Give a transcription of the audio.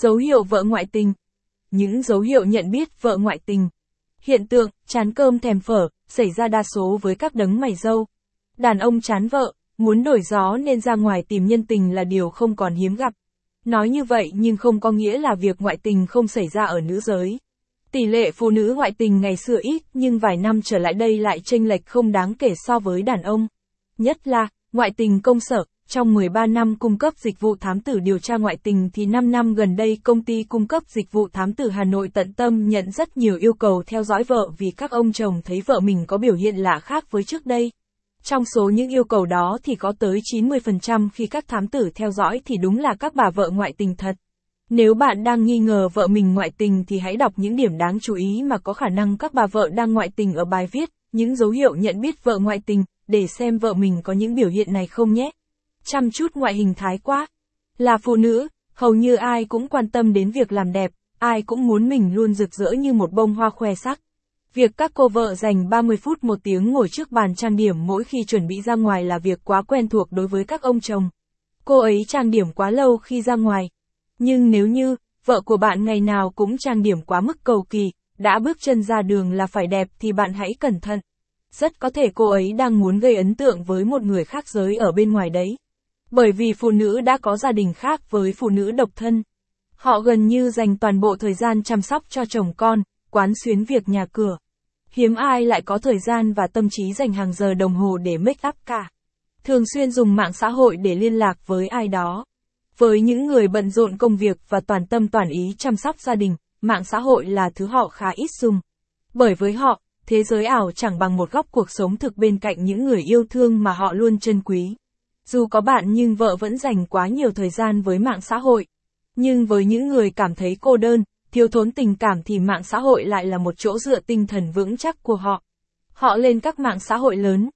Dấu hiệu vợ ngoại tình. Những dấu hiệu nhận biết vợ ngoại tình. Hiện tượng, chán cơm thèm phở, xảy ra đa số với các đấng mày dâu. Đàn ông chán vợ, muốn đổi gió nên ra ngoài tìm nhân tình là điều không còn hiếm gặp. Nói như vậy nhưng không có nghĩa là việc ngoại tình không xảy ra ở nữ giới. Tỷ lệ phụ nữ ngoại tình ngày xưa ít nhưng vài năm trở lại đây lại chênh lệch không đáng kể so với đàn ông. Nhất là, ngoại tình công sở, trong 13 năm cung cấp dịch vụ thám tử điều tra ngoại tình thì 5 năm gần đây công ty cung cấp dịch vụ thám tử Hà Nội tận tâm nhận rất nhiều yêu cầu theo dõi vợ vì các ông chồng thấy vợ mình có biểu hiện lạ khác với trước đây. Trong số những yêu cầu đó thì có tới 90% khi các thám tử theo dõi thì đúng là các bà vợ ngoại tình thật. Nếu bạn đang nghi ngờ vợ mình ngoại tình thì hãy đọc những điểm đáng chú ý mà có khả năng các bà vợ đang ngoại tình ở bài viết, những dấu hiệu nhận biết vợ ngoại tình, để xem vợ mình có những biểu hiện này không nhé. Chăm chút ngoại hình thái quá. Là phụ nữ, hầu như ai cũng quan tâm đến việc làm đẹp, ai cũng muốn mình luôn rực rỡ như một bông hoa khoe sắc. Việc các cô vợ dành 30 phút một tiếng ngồi trước bàn trang điểm mỗi khi chuẩn bị ra ngoài là việc quá quen thuộc đối với các ông chồng. Cô ấy trang điểm quá lâu khi ra ngoài. Nhưng nếu như, vợ của bạn ngày nào cũng trang điểm quá mức cầu kỳ, đã bước chân ra đường là phải đẹp thì bạn hãy cẩn thận. Rất có thể cô ấy đang muốn gây ấn tượng với một người khác giới ở bên ngoài đấy. Bởi vì phụ nữ đã có gia đình khác với phụ nữ độc thân. Họ gần như dành toàn bộ thời gian chăm sóc cho chồng con, quán xuyến việc nhà cửa. Hiếm ai lại có thời gian và tâm trí dành hàng giờ đồng hồ để make up cả. Thường xuyên dùng mạng xã hội để liên lạc với ai đó. Với những người bận rộn công việc và toàn tâm toàn ý chăm sóc gia đình, mạng xã hội là thứ họ khá ít dùng. Bởi với họ, thế giới ảo chẳng bằng một góc cuộc sống thực bên cạnh những người yêu thương mà họ luôn trân quý. Dù có bạn nhưng vợ vẫn dành quá nhiều thời gian với mạng xã hội. Nhưng với những người cảm thấy cô đơn, thiếu thốn tình cảm thì mạng xã hội lại là một chỗ dựa tinh thần vững chắc của họ. Họ lên các mạng xã hội lớn,